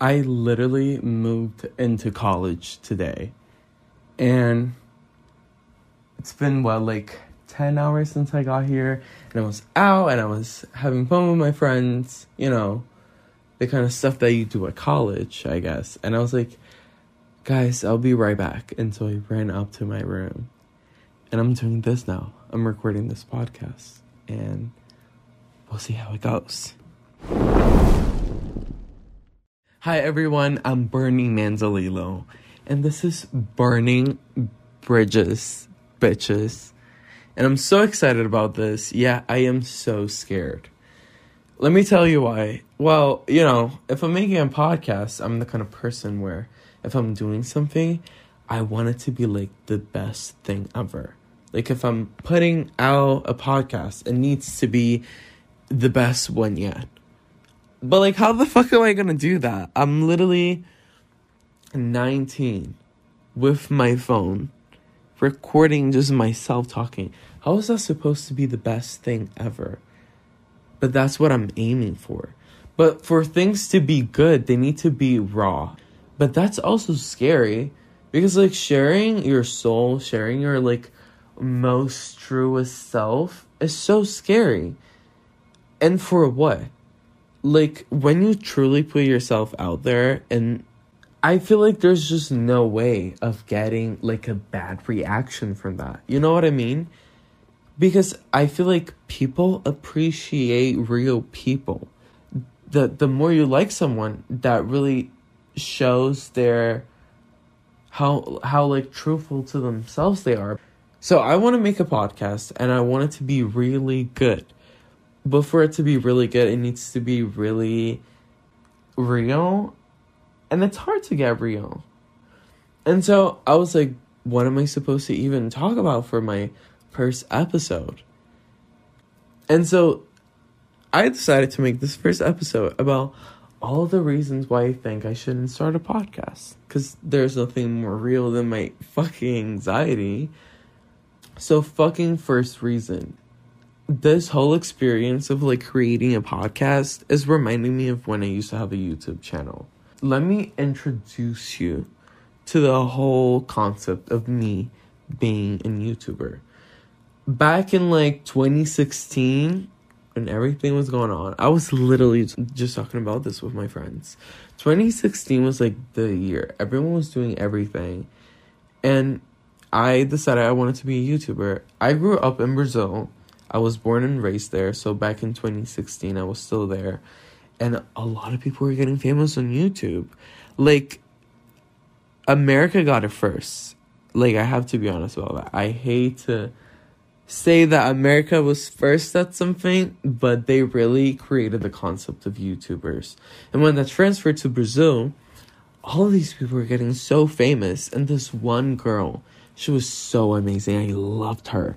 I literally moved into college today. And it's been what like 10 hours since I got here and I was out and I was having fun with my friends, you know, the kind of stuff that you do at college, I guess. And I was like, guys, I'll be right back. And so I ran up to my room and I'm doing this now. I'm recording this podcast and we'll see how it goes. Hi everyone, I'm Bernie Manzalilo and this is Burning Bridges, bitches. And I'm so excited about this. Yeah, I am so scared. Let me tell you why. Well, you know, if I'm making a podcast, I'm the kind of person where if I'm doing something, I want it to be like the best thing ever. Like if I'm putting out a podcast, it needs to be the best one yet. But like how the fuck am I to do that? I'm literally 19 with my phone recording just myself talking. How is that supposed to be the best thing ever? But that's what I'm aiming for. But for things to be good, they need to be raw. But that's also scary because like sharing your soul, sharing your like most truest self is so scary. And for what? Like when you truly put yourself out there and I feel like there's just no way of getting like a bad reaction from that. You know what I mean? Because I feel like people appreciate real people. The the more you like someone, that really shows their how how like truthful to themselves they are. So I want to make a podcast and I want it to be really good. But for it to be really good, it needs to be really real and it's hard to get real. And so I was like, what am I supposed to even talk about for my first episode? And so I decided to make this first episode about all the reasons why I think I shouldn't start a podcast. Because there's nothing more real than my fucking anxiety. So, fucking first reason. This whole experience of like creating a podcast is reminding me of when I used to have a YouTube channel let me introduce you to the whole concept of me being a YouTuber. Back in like 2016, when everything was going on, I was literally just talking about this with my friends. 2016 was like the year everyone was doing everything, and I decided I wanted to be a YouTuber. I grew up in Brazil. I was born and raised there, so back in 2016, I was still there and a lot of people were getting famous on YouTube. Like America got it first. Like I have to be honest about that. I hate to say that America was first at something, but they really created the concept of YouTubers. And when that transferred to Brazil, all of these people were getting so famous and this one girl, she was so amazing. I loved her.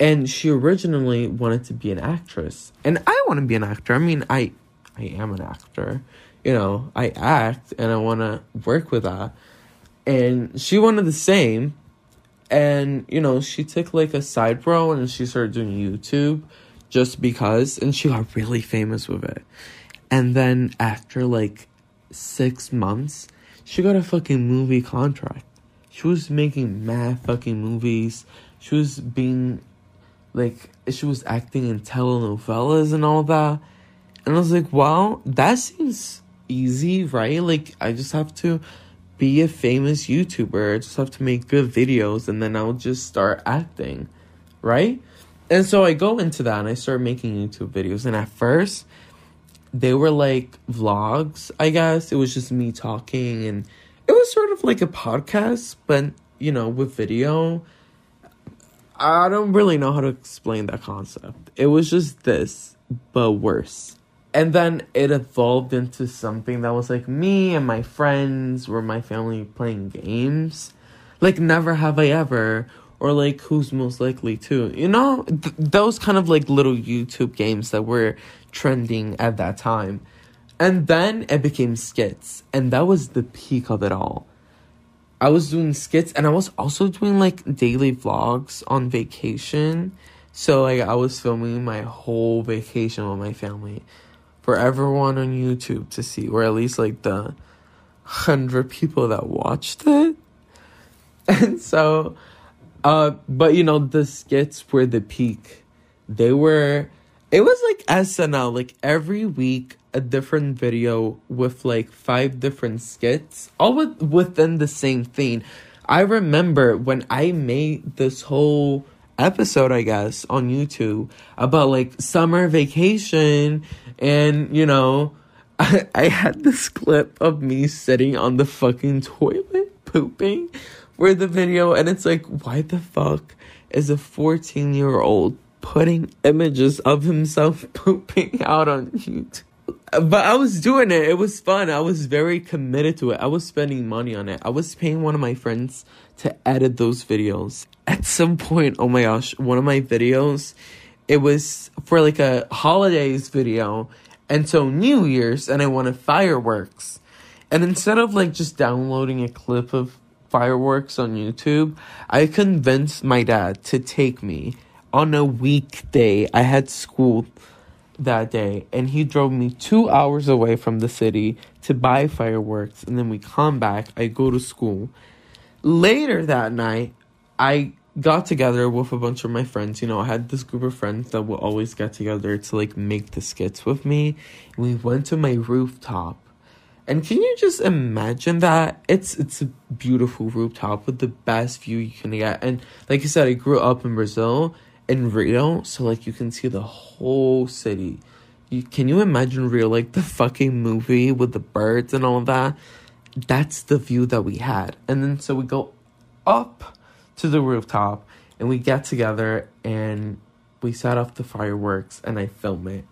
And she originally wanted to be an actress. And I want to be an actor. I mean, I I am an actor. You know, I act and I want to work with that. And she wanted the same. And, you know, she took like a side role and she started doing YouTube just because. And she got really famous with it. And then after like six months, she got a fucking movie contract. She was making mad fucking movies. She was being like, she was acting in telenovelas and all that and I was like, wow, that seems easy, right? Like, I just have to be a famous YouTuber. I just have to make good videos and then I'll just start acting, right? And so I go into that and I start making YouTube videos. And at first, they were like vlogs, I guess. It was just me talking and it was sort of like a podcast, but you know, with video. I don't really know how to explain that concept. It was just this, but worse. And then it evolved into something that was like me and my friends or my family playing games. Like never have i ever or like who's most likely to you know? Th- those kind of like little youtube games that were trending at that time. And then it became skits and that was the peak of it all i was doing skits and i was also doing like daily vlogs on vacation so like i was filming my whole vacation with my family for everyone on YouTube to see, or at least like the hundred people that watched it. And so, uh, but you know, the skits were the peak. They were, it was like SNL, like every week a different video with like five different skits, all with, within the same theme. I remember when I made this whole episode, I guess, on YouTube about like summer vacation and, you know, I, I had this clip of me sitting on the fucking toilet pooping for the video, and it's like, why the fuck is a 14 year old putting images of himself pooping out on YouTube? But I was doing it. It was fun. I was very committed to it. I was spending money on it. I was paying one of my friends to edit those videos. At some point, oh my gosh, one of my videos, it was for like a holidays video. And so New Year's, and I wanted fireworks. And instead of like just downloading a clip of fireworks on YouTube, I convinced my dad to take me on a weekday. I had school that day, and he drove me two hours away from the city to buy fireworks. And then we come back, I go to school. Later that night, I got together with a bunch of my friends. You know, I had this group of friends that would always get together to like make the skits with me. We went to my rooftop and can you just imagine that? It's it's a beautiful rooftop with the best view you can get. And like I said, I grew up in Brazil in Rio, so like you can see the whole city. You can you imagine Rio like the fucking movie with the birds and all that? That's the view that we had. And then so we go up to the rooftop and we get together and we set off the fireworks and I film it.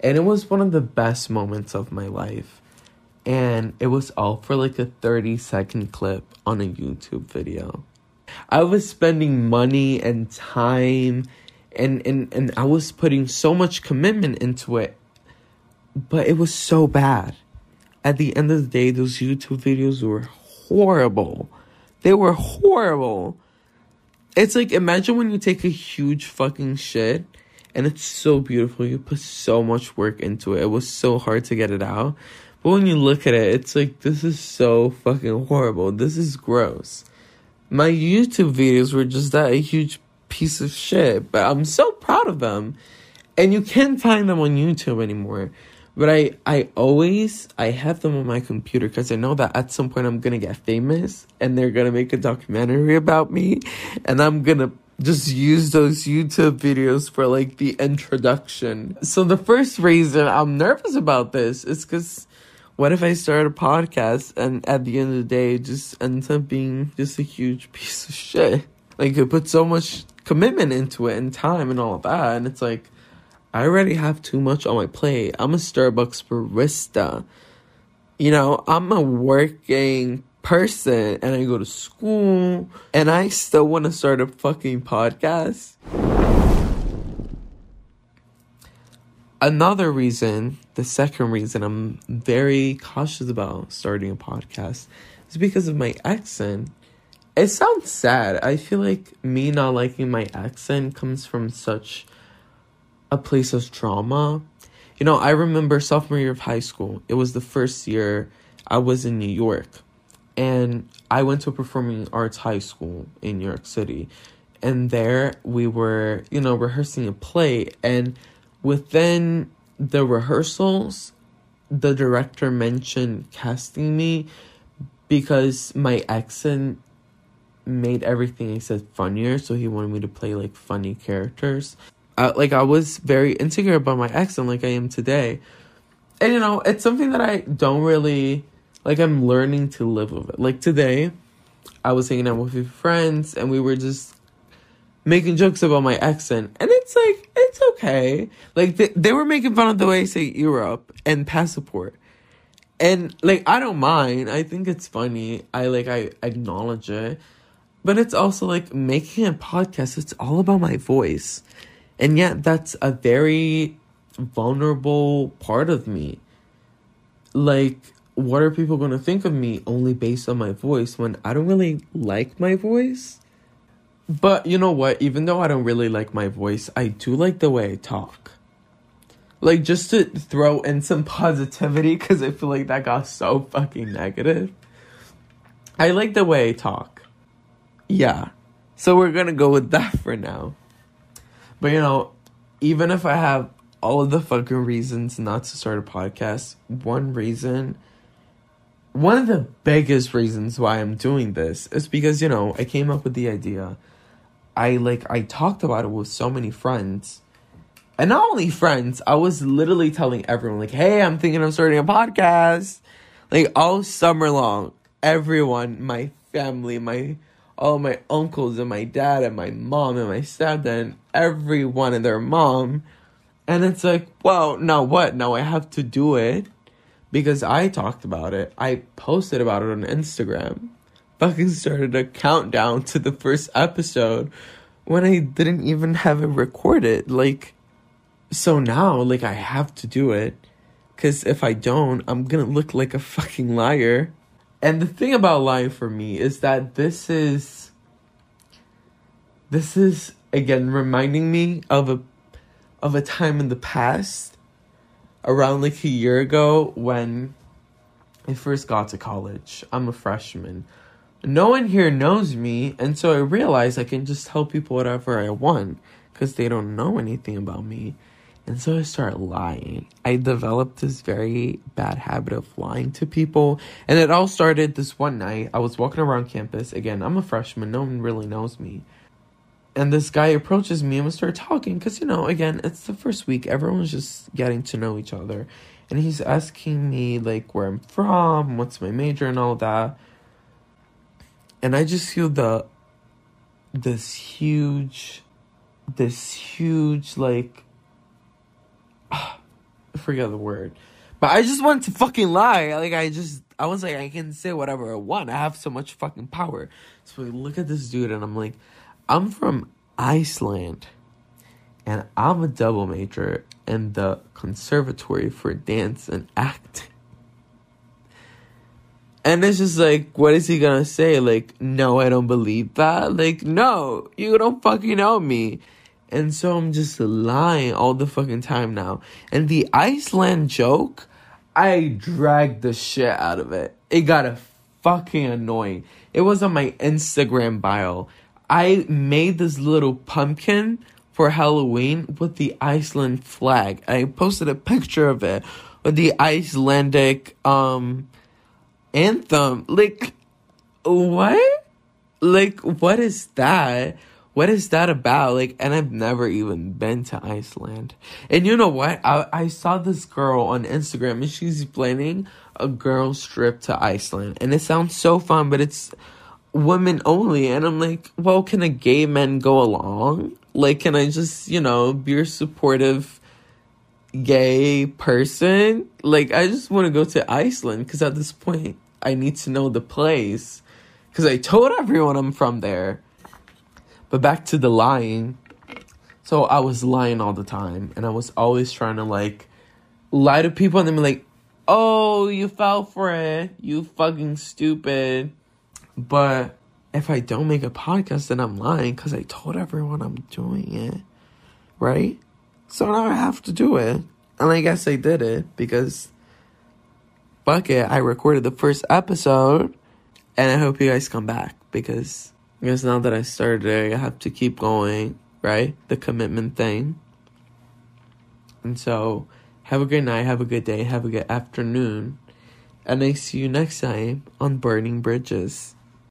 And it was one of the best moments of my life and it was all for like a 30 second clip on a YouTube video. I was spending money and time and and and I was putting so much commitment into it but it was so bad. At the end of the day those YouTube videos were horrible. They were horrible. It's like imagine when you take a huge fucking shit and it's so beautiful. You put so much work into it. It was so hard to get it out. But when you look at it, it's like, this is so fucking horrible. This is gross. My YouTube videos were just that a huge piece of shit, but I'm so proud of them. And you can't find them on YouTube anymore. But I, I always, I have them on my computer because I know that at some point I'm gonna get famous and they're gonna make a documentary about me, and I'm gonna just use those YouTube videos for like the introduction. So the first reason I'm nervous about this is because what if I start a podcast and at the end of the day it just ends up being just a huge piece of shit? Like I put so much commitment into it and time and all of that, and it's like I already have too much on my plate. I'm a Starbucks barista. You know, I'm a working person and I go to school and I still want to start a fucking podcast. Another reason, the second reason I'm very cautious about starting a podcast is because of my accent. It sounds sad. I feel like me not liking my accent comes from such a place of trauma. You know, I remember sophomore year of high school. It was the first year I was in New York. And I went to a performing arts high school in New York City. And there we were, you know, rehearsing a play and within the rehearsals, the director mentioned casting me because my accent made everything said funnier, so he wanted me to play like funny characters. Uh, like I was very insecure about my accent, like I am today, and you know it's something that I don't really like. I'm learning to live with it. Like today, I was hanging out with a few friends, and we were just making jokes about my accent, and it's like it's okay. Like they, they were making fun of the way I say Europe and passport, and like I don't mind. I think it's funny. I like I acknowledge it, but it's also like making a podcast. It's all about my voice, and yet that's a very vulnerable part of me. Like what are people going to think of me only based on my voice when I don't really like my voice? But you know what? Even though I don't really like my voice, I do like the way I talk. Like just to throw in some positivity because I feel like that got so fucking negative. I like the way I talk. Yeah. So we're gonna go with that for now. But you know, even if I have all of the fucking reasons not to start a podcast, one reason one of the biggest reasons why I'm doing this is because, you know, I came up with the idea. I like I talked about it with so many friends. And not only friends, I was literally telling everyone like, "Hey, I'm thinking of starting a podcast." Like all summer long, everyone, my family, my all my uncles and my dad and my mom and my stepdad and everyone and their mom. And it's like, well, now what? Now I have to do it because I talked about it. I posted about it on Instagram. Fucking started a countdown to the first episode when I didn't even have it recorded. Like, so now, like, I have to do it. Because if I don't, I'm gonna look like a fucking liar. And the thing about lying for me is that this is. This is, again, reminding me of a of a time in the past around like a year ago when I first got to college. I'm a freshman. No one here knows me, and so I realized I can just tell people whatever I want because they don't know anything about me. And so I started lying. I developed this very bad habit of lying to people. And it all started this one night. I was walking around campus. Again, I'm a freshman, no one really knows me and this guy approaches me and we start talking because you know again it's the first week everyone's just getting to know each other and he's asking me like where i'm from what's my major and all that and i just feel the this huge this huge like I forget the word. But i just wanted to fucking lie. Like i just i was like i can say whatever i want. I have so much fucking power. So I look at this dude and i'm like I'm from Iceland. And I'm a double major in the Conservatory for Dance and Acting. And it's just like, what is he gonna say? Like, no, I don't believe that. Like, no, you don't fucking know me. And so I'm just lying all the fucking time now. And the Iceland joke, I dragged the shit out of it. It got a fucking annoying. It was on my Instagram bio. I made this little pumpkin for Halloween with the Iceland flag. I posted a picture of it with the Icelandic um anthem. Like what? Like what is that? What is that about? Like, and I've never even been to Iceland. And you know what? I, I saw this girl on Instagram and she's planning a girls trip to Iceland. And it sounds so fun, but it's women only. And I'm like, well, can a gay man go along? Like, can I just, you know, be a supportive gay person? Like, I just want to go to Iceland because at this point, I need to know the place. Because I told everyone I'm from there. But back to the lying. So I was lying all the time. And I was always trying to, like, lie to people and then be like, oh, you fell for it. You fucking stupid but if I don't make a podcast, then I'm lying because I told everyone I'm doing it. Right? So now I have to do it. And I guess I did it because fuck it, I recorded the first episode and I hope you guys come back because I guess now that I started I have to keep going, right? The commitment thing. And so have a good night, have a good day, have a good afternoon. And I see you next time on Burning Bridges.